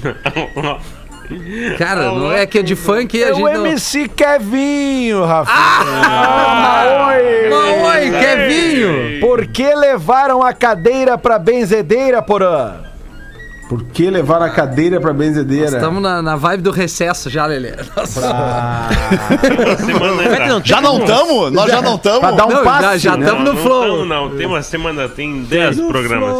Cara, não é que é de funk e a É gente o não... MC Kevinho, Rafinha. Ah, Oi, Kevinho! Por que levaram a cadeira pra benzedeira, porã? Por que levar a cadeira pra benzedeira? Estamos na, na vibe do recesso já, Lelê. Nossa. Semana Como é não tem Já não estamos? Nós já não Pra estamos? dar um Não, passe, já né? estamos no flow. Não, não, tem uma semana, tem 10 programas.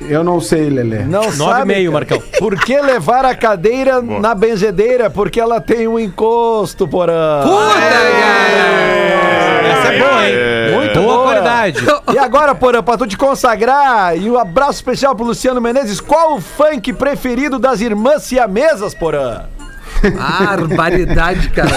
Eu não sei, Lelê. Não Nove e sabe, meio. Marcão. Por que levar a cadeira na benzedeira? Porque ela tem um encosto, porã. Puta, cara! Essa é boa, hein? Muito Boa boa. qualidade. E agora, porã, pra tu te consagrar, e um abraço especial pro Luciano Menezes, qual o funk preferido das irmãs siamesas, porã? Barbaridade, cara.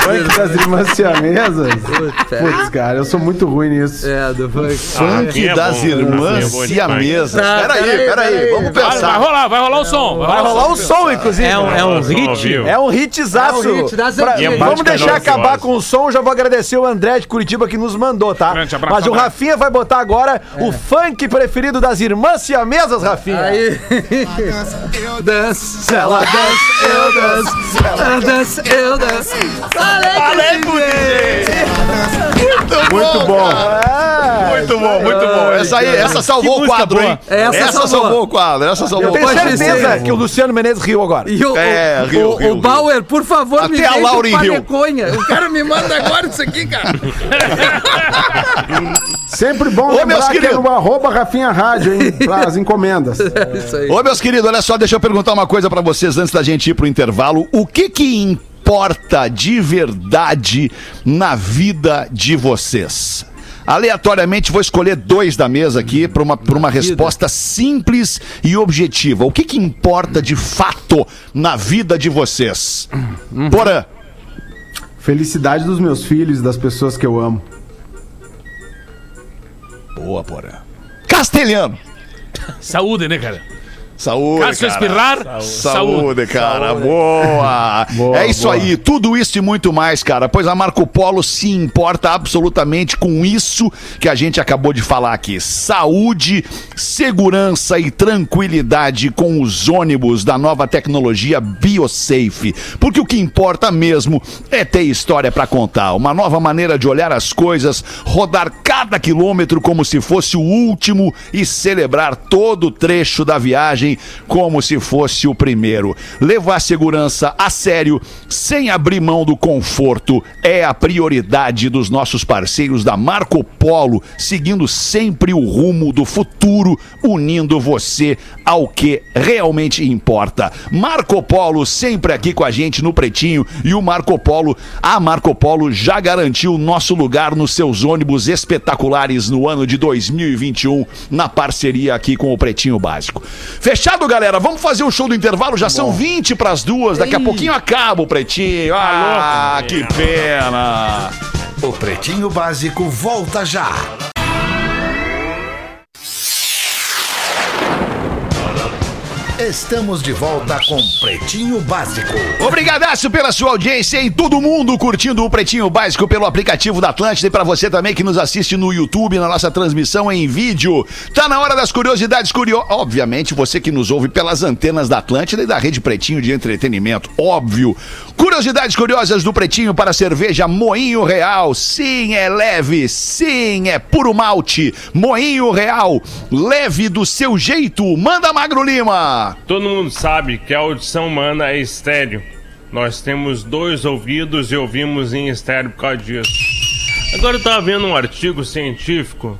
Funk das irmãs siamesas? Puta. Putz, cara, eu sou muito ruim nisso. É, do funk. Funk é das bom, irmãs aqui é bom siamesas. demais. Peraí, Peraí, peraí, peraí. vamos Vai, vai pensar. rolar, vai rolar o som. Vai rolar um som, inclusive. É um, é um hit. É um hitzaço. É um hit das Pra- vamos deixar acabar com o som. Já vou agradecer o André de Curitiba que nos mandou, tá? Mas o. Rafinha vai botar agora o funk preferido das irmãs siamesas, Rafinha. Aí. Dança, ela dança, eu danço. Ela dança, eu danço. Falei pro DJ. Muito bom. É, Muito bom, muito bom. Essa aí, essa salvou o quadro, hein? Essa salvou. salvou o quadro, essa salvou eu o tenho quadro. certeza que o Luciano Menezes riu agora. E o, É, o, riu, o, riu, o Bauer, por favor, Até me a o riu. O cara me manda agora isso aqui, cara. Sempre bom Ô, meus lembrar que é no arroba Rafinha Rádio, hein? Para as encomendas. Isso aí. Ô, meus queridos, olha só, deixa eu perguntar uma coisa pra vocês antes da gente ir pro intervalo. O que que importa de verdade na vida de vocês? Aleatoriamente vou escolher dois da mesa aqui para uma, pra uma resposta simples e objetiva. O que que importa de fato na vida de vocês? Porã. Felicidade dos meus filhos e das pessoas que eu amo. Boa, Porã. Castelhano. Saúde, né, cara? Saúde, Cássio cara. espirrar, Saúde, cara. Boa. Boa, É isso boa. aí. Tudo isso e muito mais, cara. Pois a Marco Polo se importa absolutamente com isso que a gente acabou de falar aqui. Saúde, segurança e tranquilidade com os ônibus da nova tecnologia BioSafe. Porque o que importa mesmo é ter história pra contar. Uma nova maneira de olhar as coisas, rodar cada quilômetro como se fosse o último e celebrar todo o trecho da viagem como se fosse o primeiro. Levar a segurança a sério, sem abrir mão do conforto, é a prioridade dos nossos parceiros da Marco Polo, seguindo sempre o rumo do futuro, unindo você ao que realmente importa. Marco Polo sempre aqui com a gente no Pretinho e o Marco Polo, a Marco Polo já garantiu nosso lugar nos seus ônibus espetaculares no ano de 2021 na parceria aqui com o Pretinho Básico. Galera? Vamos fazer o show do intervalo? Já são 20 para as duas. Daqui a pouquinho acaba o Pretinho. Ah, que pena. O Pretinho Básico volta já. Estamos de volta com Pretinho Básico. Obrigadaço pela sua audiência e todo mundo curtindo o Pretinho Básico pelo aplicativo da Atlântida e para você também que nos assiste no YouTube, na nossa transmissão em vídeo. Tá na hora das curiosidades curiosas. Obviamente, você que nos ouve pelas antenas da Atlântida e da Rede Pretinho de Entretenimento, óbvio. Curiosidades curiosas do Pretinho para cerveja Moinho Real. Sim, é leve. Sim, é puro malte. Moinho Real. Leve do seu jeito. Manda Magro Lima. Todo mundo sabe que a audição humana é estéreo. Nós temos dois ouvidos e ouvimos em estéreo por causa disso. Agora eu tava vendo um artigo científico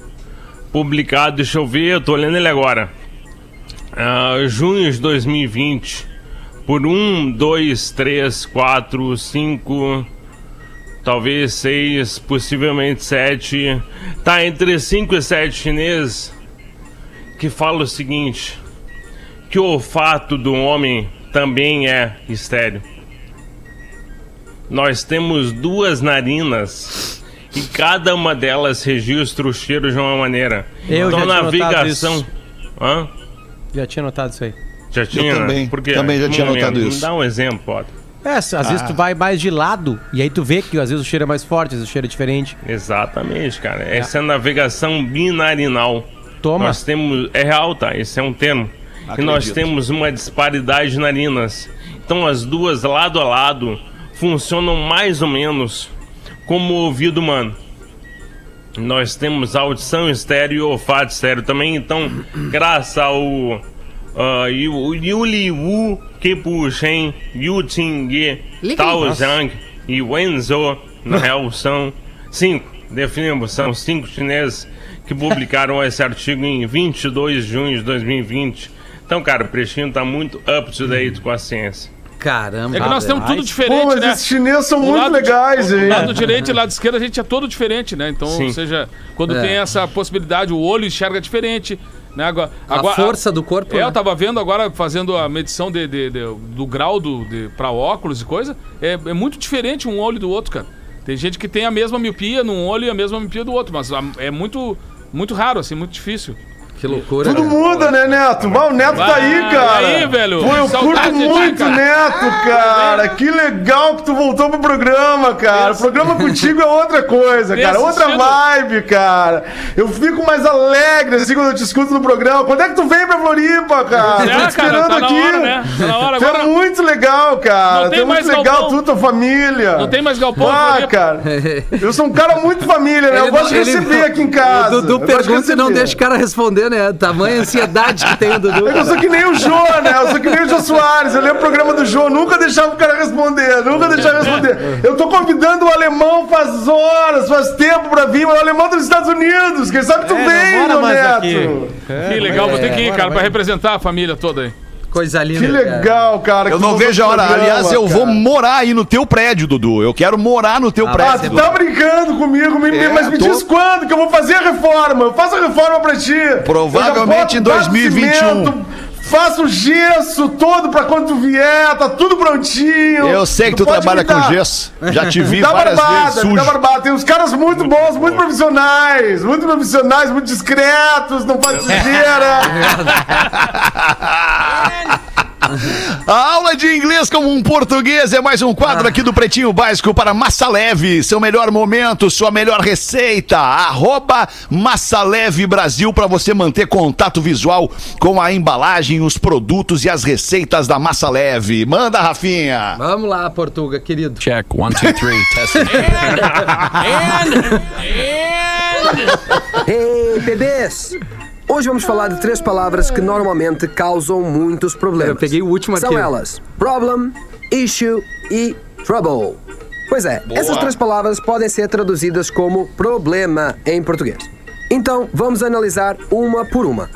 publicado, deixa eu ver, eu tô lendo ele agora. Ah, junho de 2020, por um, dois, três, quatro, cinco, talvez seis, possivelmente sete, tá entre cinco e sete chineses que fala o seguinte que o olfato do homem também é estéreo. Nós temos duas narinas e cada uma delas registra o cheiro de uma maneira. Eu então, já tinha notado navegação. isso. Hã? Já tinha notado isso aí. Já tinha? também, Por quê? também já Um tinha momento, notado me isso. Dá um exemplo, Potter. É, às vezes tu vai mais de lado e aí tu vê que às vezes o cheiro é mais forte, às vezes o cheiro é diferente. Exatamente, cara. Essa é a navegação binarinal. Toma. Nós temos. É real, tá? Esse é um termo. E nós Acredito. temos uma disparidade de narinas. Então as duas lado a lado funcionam mais ou menos como o ouvido humano. Nós temos audição estéreo e olfato estéreo também. Então, graças ao uh, Yu- Yuli Wu Kepushen Yu Ting Tao Zhang e Wenzo, na real, são cinco. Definimos, são cinco chineses que publicaram esse artigo em 22 de junho de 2020. Então, cara, o Pretinho tá muito up to date com a ciência. Caramba. É que nós temos tudo Pô, diferente, mas né? esses chineses são O muito lado- legais, hein? lado direito e lado esquerdo a gente é todo diferente, né? Então, Sim. ou seja, quando É. tem essa possibilidade, o olho enxerga diferente, né? Agora, A agora- força do corpo. É, né? eu tava vendo agora, fazendo a medição de, de- de- do grau do, de, pra óculos e coisa, é, é muito diferente um olho do outro, cara. Tem gente que tem a mesma miopia num olho e a mesma miopia do outro, mas a- é muito, muito raro, assim, muito difícil. Que loucura. Tudo cara. muda, né, Neto? Vai, o Neto tá aí, cara. e aí, velho? Pô, eu Saudade curto de ti, muito, cara. Neto, cara. Que legal que tu voltou pro programa, cara. O programa contigo é outra coisa, cara. Outra vibe, cara. Eu fico mais alegre, assim, quando eu te escuto no programa. Quando é que tu vem pra Floripa, cara? É, Tô te cara, esperando tá na aqui. hora, né? Tá na hora Tu agora. é muito legal, cara. Não tem Tu é muito mais legal, galpão. tu, tua família. Não tem mais galpão, Ah, Floripa. cara. Eu sou um cara muito família, né? Eu gosto de não- ele receber não- aqui em casa. O Dudu Eu gosto de pergunta e não receber. deixa o cara responder, né? Tamanha ansiedade que tem o Dudu. É eu sou que nem o Jô, né? Eu sou que nem o Jô Soares. Eu lembro o programa do Jô, nunca deixava o cara responder, nunca deixava responder. Eu tô convidando o alemão faz horas, faz tempo pra vir, mas o alemão nos Estados Unidos. Quem sabe tu É, vem, meu neto. aqui. Que legal, vou ter que ir, cara, pra representar a família toda aí. Coisa linda. Que legal, cara. Eu não vejo a hora. programa, Aliás, eu vou cara. morar aí no teu prédio, Dudu. Eu quero morar no teu Ah, Ah, prédio. tu Dudu. tá brincando comigo, me- É, mas me tô- diz quando que eu vou fazer a reforma. Eu faço a reforma pra ti. Provavelmente em já boto 2021. cimento, Faço o gesso todo pra quando tu vier, tá tudo prontinho. Eu sei que tu pode trabalha com gesso. Já te vi dá várias barbada, vezes me dá sujo. barbada. Tem uns caras muito bons, muito profissionais, muito profissionais, muito discretos, não faz sujeira. A aula de inglês como um português é mais um quadro aqui do Pretinho Básico para Massa Leve. Seu melhor momento, sua melhor receita. Arroba Massa Leve Brasil para você manter contato visual com a embalagem, os produtos e as receitas da Massa Leve. Manda, Rafinha. Vamos lá, Portuga, querido. Check. One, two, three. Test. Ei, bebês! Hoje vamos falar de três palavras que normalmente causam muitos problemas. Eu peguei o último São aqui. elas: problem, issue e trouble. Pois é, essas três palavras podem ser traduzidas como problema em português. Então, vamos analisar uma por uma.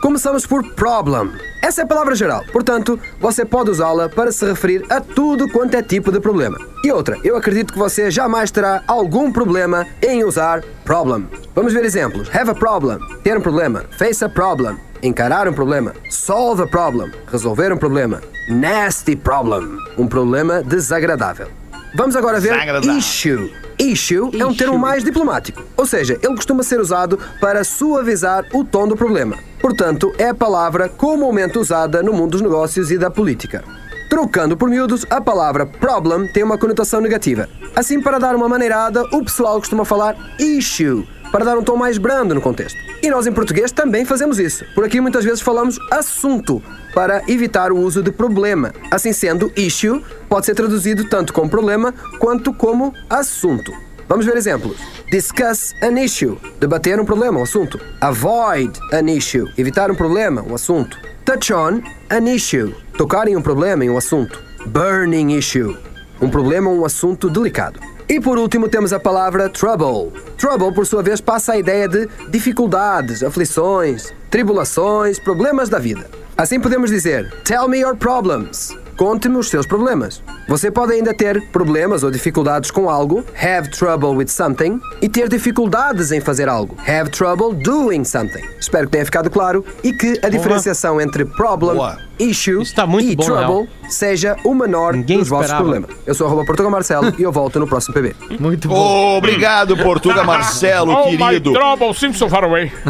Começamos por problem. Essa é a palavra geral, portanto, você pode usá-la para se referir a tudo quanto é tipo de problema. E outra, eu acredito que você jamais terá algum problema em usar problem. Vamos ver exemplos. Have a problem, ter um problema. Face a problem, encarar um problema. Solve a problem, resolver um problema. Nasty problem, um problema desagradável. Vamos agora ver Desagradável. Issue. Issue é um termo mais diplomático, ou seja, ele costuma ser usado para suavizar o tom do problema. Portanto, é a palavra comumente usada no mundo dos negócios e da política. Trocando por miúdos, a palavra problem tem uma conotação negativa. Assim, para dar uma maneirada, o pessoal costuma falar issue, para dar um tom mais brando no contexto. E nós em português também fazemos isso. Por aqui muitas vezes falamos assunto, para evitar o uso de problema. Assim sendo, issue pode ser traduzido tanto como problema quanto como assunto. Vamos ver exemplos. Discuss an issue, debater um problema, um assunto. Avoid an issue, evitar um problema, um assunto. Touch on an issue, tocar em um problema, em um assunto. Burning issue, um problema ou um assunto delicado. E por último temos a palavra trouble. Trouble, por sua vez, passa a ideia de dificuldades, aflições, tribulações, problemas da vida. Assim podemos dizer: Tell me your problems. Conte-me os seus problemas. Você pode ainda ter problemas ou dificuldades com algo, have trouble with something, e ter dificuldades em fazer algo, have trouble doing something. Espero que tenha ficado claro e que a diferenciação entre problem, Boa. Issue Isso tá muito e bom, trouble seja o menor Ninguém dos vossos esperava. problemas. Eu sou arroba Portugal Marcelo e eu volto no próximo PB. Muito bom. Obrigado, Portuga Marcelo, oh, querido. my trouble seems so far away.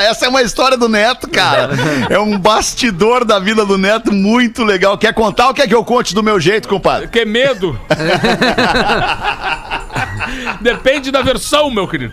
Essa é uma história do Neto, cara. É um bastidor da vida do Neto muito legal. Quer contar ou quer que eu conte do meu jeito, compadre? Que medo. Depende da versão, meu querido.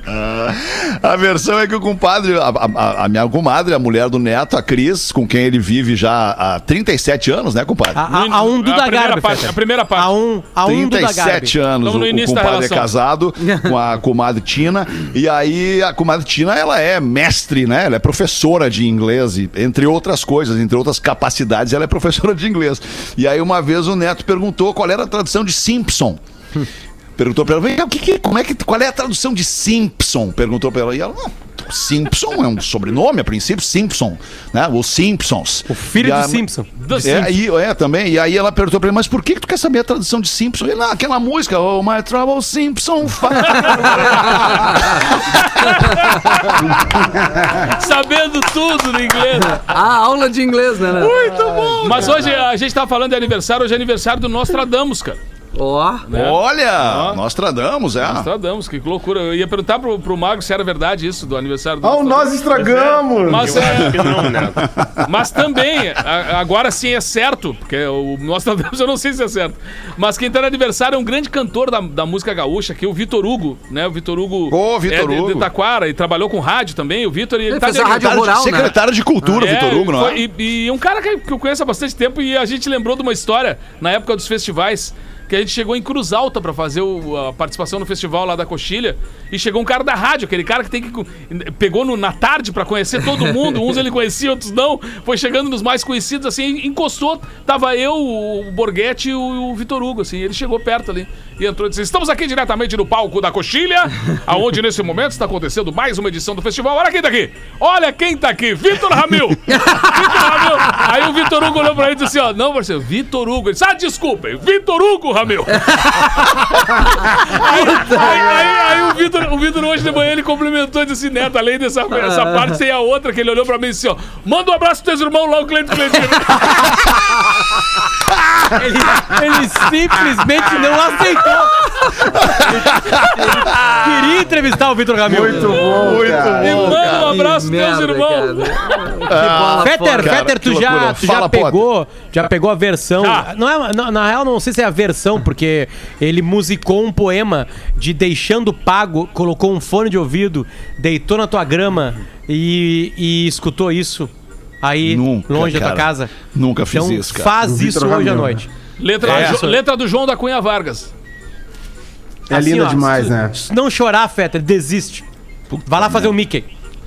A versão é que o compadre, a, a- a minha comadre, a mulher do Neto, a Cris, com quem ele vive já há 37 anos, né, compadre? A, a, a um A Duda primeira Garbi. parte, Fetter. a primeira parte. A um, a um Duda 37 Garbi. anos no o, o da compadre é casado com a comadre Tina. E aí a comadre Tina, ela é mestre, né? Ela é professora de inglês, e, entre outras coisas, entre outras capacidades, ela é professora de inglês. E aí uma vez o Neto perguntou qual era a tradução de Simpson. Perguntou pra ela, "Vem cá, o que que- como é que, qual é a tradução de Simpson? Perguntou pra ela. E ela, não, Simpson é um sobrenome, a princípio, Simpson, né? Os Simpsons. O filho E do a- Simpson. é, aí, é, também. E aí ela perguntou pra ele, mas por que, que tu quer saber a tradução de Simpson? Ele, ah, aquela música, Oh My Trouble Simpson. Sabendo tudo no inglês. Ah, aula de inglês, né? né? Muito bom. Mas hoje a gente tá falando de aniversário, hoje é aniversário do Nostradamus, cara. Ó. né? Olha, nós tradamos, é. Nostradamus, que loucura. Eu ia perguntar pro, pro Mago se era verdade isso do aniversário do Ah, nós estragamos! Mas, é, acho que não, né? mas também, a- agora sim é certo, porque o Nostradamus eu não sei se é certo. Mas quem tá no aniversário é um grande cantor da, da música gaúcha, que é o Vitor Hugo, né? O Vitor Hugo. Ô, Vitor é de- Hugo. De Taquara e trabalhou com rádio também. O Vitor, ele, Ele tá fez de a rádio rural, né? Secretário de Cultura, Vitor Hugo, não é? foi- E, e um cara que, que eu conheço há bastante tempo e a gente lembrou de uma história na época dos festivais. Que a gente chegou em Cruz Alta pra fazer o- a participação no festival lá da Coxilha. E chegou um cara da rádio, aquele cara que tem que. Pegou no- na tarde pra conhecer todo mundo. Uns ele conhecia, outros não. Foi chegando nos mais conhecidos, assim, encostou. Tava eu, o Borghetti e o, o Vitor Hugo, assim. Ele chegou perto ali e entrou e disse: Estamos aqui diretamente no palco da Coxilha, aonde nesse momento está acontecendo mais uma edição do festival. Olha quem tá aqui! Olha quem tá aqui! Vitor Ramil! Vitor Ramil! Aí o Vitor Hugo olhou pra ele e disse assim: ó, não, parceiro, Vitor Hugo. Ele disse: ah, desculpem, Vitor Hugo Ramil! aí, aí- aí- aí o Vitor, o Vitor hoje de manhã ele complementou e disse Neto, além dessa essa parte, tem a outra que ele olhou pra mim e disse: ó, manda um abraço pros teus irmãos lá, o Cleito Cleitinho. Ele, ele simplesmente não aceitou. Queria entrevistar o Vitor Ramil. Muito bom, cara. E manda um abraço pros teus irmãos. cara. Fetter. Cara, Fetter, tu já, tu já Potter. pegou, já pegou a versão. Não é, na, na real, não sei se é a versão, porque ele musicou um poema de deixando pago, colocou um fone de ouvido, deitou na tua grama e, e escutou isso aí Nunca, longe da tua cara. casa. Nunca fiz Então isso, cara. faz isso hoje à noite. Letra, É. Jo- letra do João da Cunha Vargas. É Assim, linda ó, demais, né? Não chorar, Fetter, desiste. Vai lá fazer o Mickey.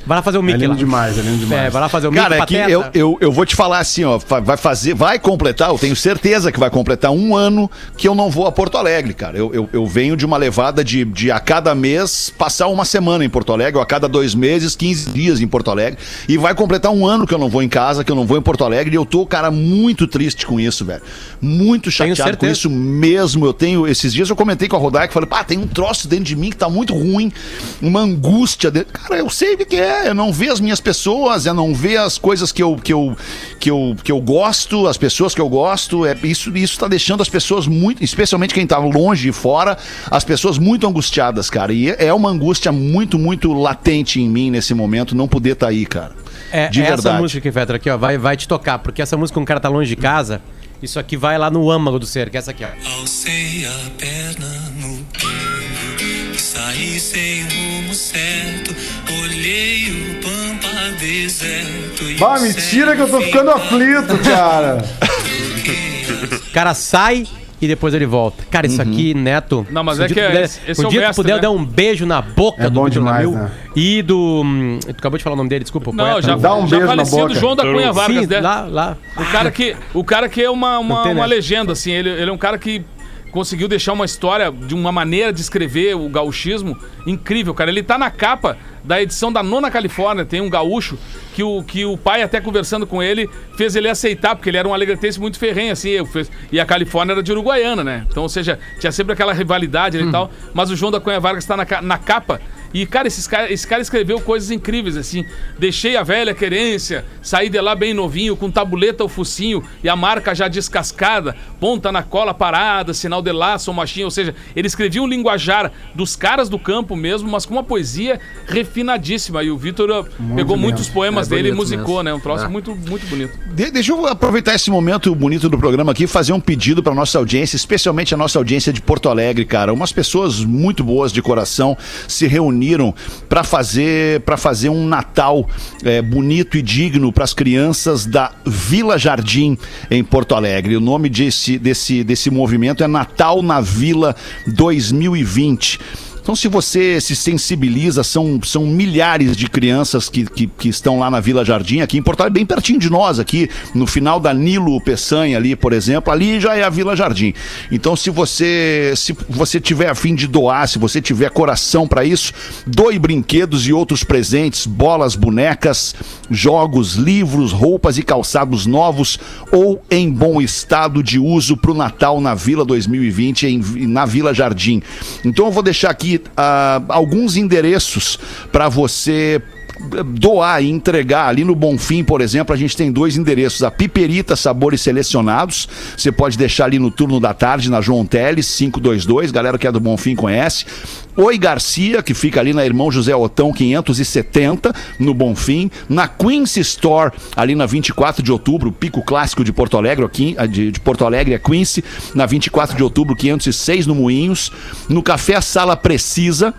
Vai lá fazer o É Mickey lindo lá. demais, é lindo demais. É, vai lá fazer o Cara, Mickey é que Pateta. eu, eu, eu vou te falar assim, ó, vai fazer, vai completar, eu tenho certeza que vai completar um ano que eu não vou a Porto Alegre, cara. Eu, eu, eu venho de uma levada de, de a cada mês passar uma semana em Porto Alegre, ou a cada dois meses, 15 dias em Porto Alegre. E vai completar um ano que eu não vou em casa, que eu não vou em Porto Alegre. E eu tô, cara, muito triste com isso, velho. Muito chateado com isso mesmo. Eu tenho, esses dias eu comentei com a Rodaica, falei, pá, tem um troço dentro de mim que tá muito ruim, uma angústia dentro. Cara, eu sei o que que é, eu não ver as minhas pessoas, eu não ver as coisas que eu, que eu, que eu, que eu gosto, as pessoas que eu gosto. É, isso, isso tá deixando as pessoas muito, especialmente quem tá longe e fora, as pessoas muito angustiadas, cara. E é uma angústia muito, muito latente em mim nesse momento, não poder estar aí, cara. É, de essa verdade. música aqui, Fetter, aqui, ó, vai, vai te tocar, porque essa música, um cara tá longe de casa, isso aqui vai lá no âmago do ser, que é essa aqui, ó. Alcei a perna no pino e saí sem rumo certo. Bah, mentira que eu tô ficando aflito, cara. O cara sai e depois ele volta. Cara, isso aqui, Neto. Não, mas é dia que é- puder- esse- esse um é o dia tu mestre, puder né? dar um beijo na boca É bom Vitor demais, né? e do. hum, Tu acabou de falar o nome dele, desculpa. Não, poeta. já, Dá um já beijo na falecido boca. João da Cunha Vargas, Sim, né? lá, lá. O cara que, o cara que é uma, uma, uma né? legenda, assim. Ele, ele é um cara que conseguiu deixar uma história de uma maneira de escrever o gauchismo incrível, cara. Ele tá na capa da edição da Nona Califórnia, tem um gaúcho que o, que o pai, até conversando com ele, fez ele aceitar, porque ele era um alegretense muito ferrenho, assim. e a Califórnia era de Uruguaiana, né? Então, ou seja, tinha sempre aquela rivalidade ali e tal. Mas o João da Cunha Vargas tá na, na capa. E, cara, esses cara, esse cara escreveu coisas incríveis, assim. Deixei a velha querência, saí de lá bem novinho, com tabuleta ao focinho e a marca já descascada, ponta na cola parada, sinal de laço ou machinho. Ou seja, ele escrevia um linguajar dos caras do campo mesmo, mas com uma poesia refinadíssima. E o Vitor uh, pegou mesmo. muitos poemas É dele e musicou, mesmo. né? Um troço É. muito, muito bonito. De- deixa eu aproveitar esse momento bonito do programa aqui e fazer um pedido para nossa audiência, especialmente a nossa audiência de Porto Alegre, cara. Umas pessoas muito boas de coração se reuniram para fazer para fazer um Natal é, bonito e digno para as crianças da Vila Jardim em Porto Alegre. O nome desse, desse, desse movimento é Natal na Vila 2020 Então, se você se sensibiliza, são, são milhares de crianças que, que, que estão lá na Vila Jardim, aqui em Porto Alegre, bem pertinho de nós, aqui no final da Nilo Peçanha, ali, por exemplo, ali já é a Vila Jardim. Então, se você se você tiver a fim de doar, se você tiver coração para isso, doe brinquedos e outros presentes, bolas, bonecas, jogos, livros, roupas e calçados novos ou em bom estado de uso para o Natal na Vila 2020, em, na Vila Jardim. Então eu vou deixar aqui ah, alguns endereços para você doar e entregar ali no Bonfim, por exemplo, a gente tem dois endereços, a Piperita Sabores Selecionados, você pode deixar ali no turno da tarde na João Teles 522, galera que é do Bonfim conhece. Oi Garcia, que fica ali na Irmão José Otão 570, no Bonfim, na Quincy Store, ali na 24 de outubro, pico clássico de Porto Alegre, aqui, de, de Porto Alegre é Quincy, na 24 de outubro 506 no Moinhos, no Café Sala Precisa,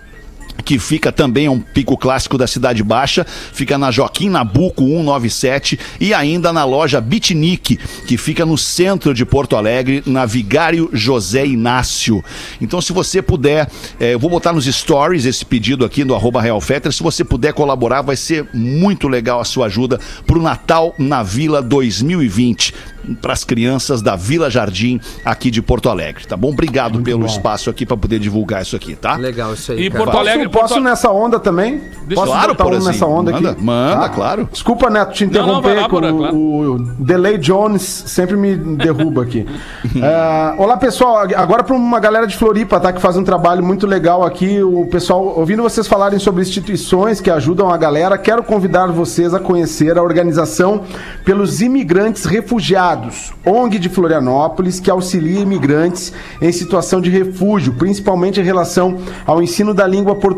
que fica também é um pico clássico da Cidade Baixa, fica na Joaquim Nabuco 197 e ainda na loja Bitnik, que fica no centro de Porto Alegre, na Vigário José Inácio. Então, se você puder, eh, eu vou botar nos stories esse pedido aqui do arroba Real Fetter, se você puder colaborar, vai ser muito legal a sua ajuda pro Natal na Vila 2020 para as crianças da Vila Jardim aqui de Porto Alegre, tá bom? Obrigado pelo espaço aqui para poder divulgar isso aqui, tá? Legal isso aí. E cara. Porto Alegre, Posso, nessa onda também? Deixa- posso Claro, botar um Porazinho. nessa onda Manda, aqui? manda, Tá? claro. Desculpa, Neto, te Não, não, interromper. que Porã, o, claro. o Delay Jones sempre me derruba aqui. É, olá, pessoal. Agora para uma galera de Floripa, tá? Que faz um trabalho muito legal aqui. O pessoal, ouvindo vocês falarem sobre instituições que ajudam a galera, quero convidar vocês a conhecer a organização pelos imigrantes refugiados, ONG de Florianópolis, que auxilia imigrantes em situação de refúgio, principalmente em relação ao ensino da língua portuguesa.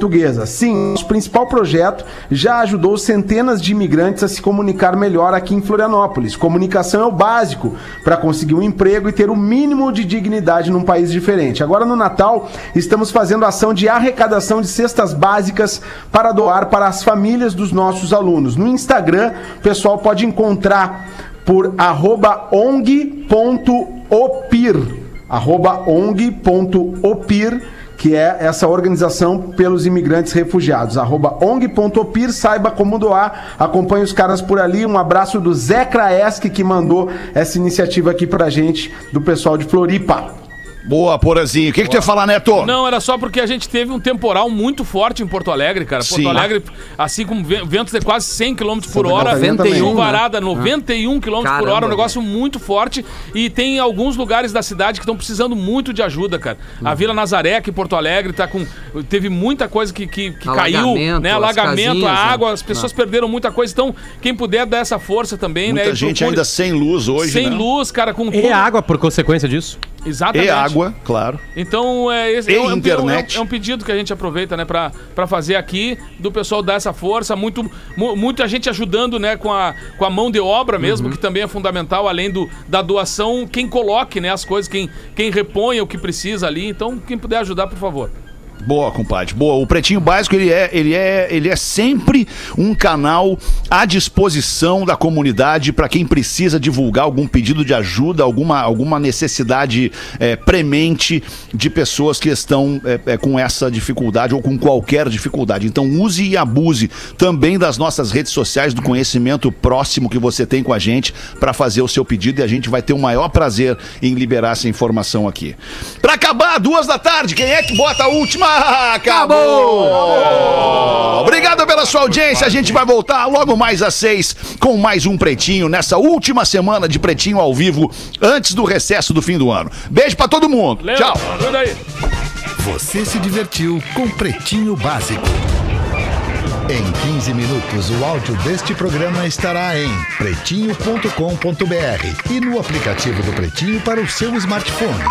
Sim, nosso principal projeto já ajudou centenas de imigrantes a se comunicar melhor aqui em Florianópolis. Comunicação é o básico para conseguir um emprego e ter o mínimo de dignidade num país diferente. Agora no Natal, estamos fazendo ação de arrecadação de cestas básicas para doar para as famílias dos nossos alunos. No Instagram, o pessoal pode encontrar por ong.opir arroba ong.opir que é essa organização pelos imigrantes refugiados. Arroba ong.opir, saiba como doar, acompanhe os caras por ali. Um abraço do Zé Kraeski, que mandou essa iniciativa aqui pra gente, do pessoal de Floripa. Boa, Porazinho. O que, que tu ia falar, Neto? Não, era só porque a gente teve um temporal muito forte em Porto Alegre, cara. Porto Sim. Alegre, assim como ve- ventos de quase 100 km por hora, Catarina também. chuvarada né? 91 km por hora, um negócio muito forte. E tem alguns lugares da cidade que estão precisando muito de ajuda, cara. Hum. A Vila Nazaré, aqui em Porto Alegre, tá com. Teve muita coisa que, que, que caiu, Alagamento, né? Alagamento, casinhas, a né? água, as pessoas perderam muita coisa. Então, quem puder dar essa força também, né? Muita gente procure- ainda sem luz hoje, Sem né? luz, cara, com E a água por consequência disso? Exatamente. E água, claro. Então, é, esse E é, um- é um- internet. é um, é um pedido que a gente aproveita, né, pra, pra fazer aqui, do pessoal dar essa força, muito, mu- muita gente ajudando, né, com a, com a mão de obra mesmo, Uhum. que também é fundamental, além do, da doação, quem coloque, né, as coisas, quem, quem reponha o que precisa ali, então, quem puder ajudar, por favor. Boa, compadre. Boa. O Pretinho Básico, ele é, ele é, ele é sempre um canal à disposição da comunidade para quem precisa divulgar algum pedido de ajuda, alguma, alguma necessidade é, premente de pessoas que estão é, é, com essa dificuldade ou com qualquer dificuldade. Então use e abuse também das nossas redes sociais, do conhecimento próximo que você tem com a gente para fazer o seu pedido e a gente vai ter o maior prazer em liberar essa informação aqui. Para acabar, duas da tarde, quem é que bota a última? Acabou! Obrigado pela sua audiência. A gente vai voltar logo mais às seis com mais um Pretinho nessa última semana de Pretinho ao vivo antes do recesso do fim do ano. Beijo pra todo mundo. Lembra? Tchau. Você se divertiu com Pretinho Básico. Em 15 minutos, o áudio deste programa estará em pretinho.com.br e no aplicativo do Pretinho para o seu smartphone.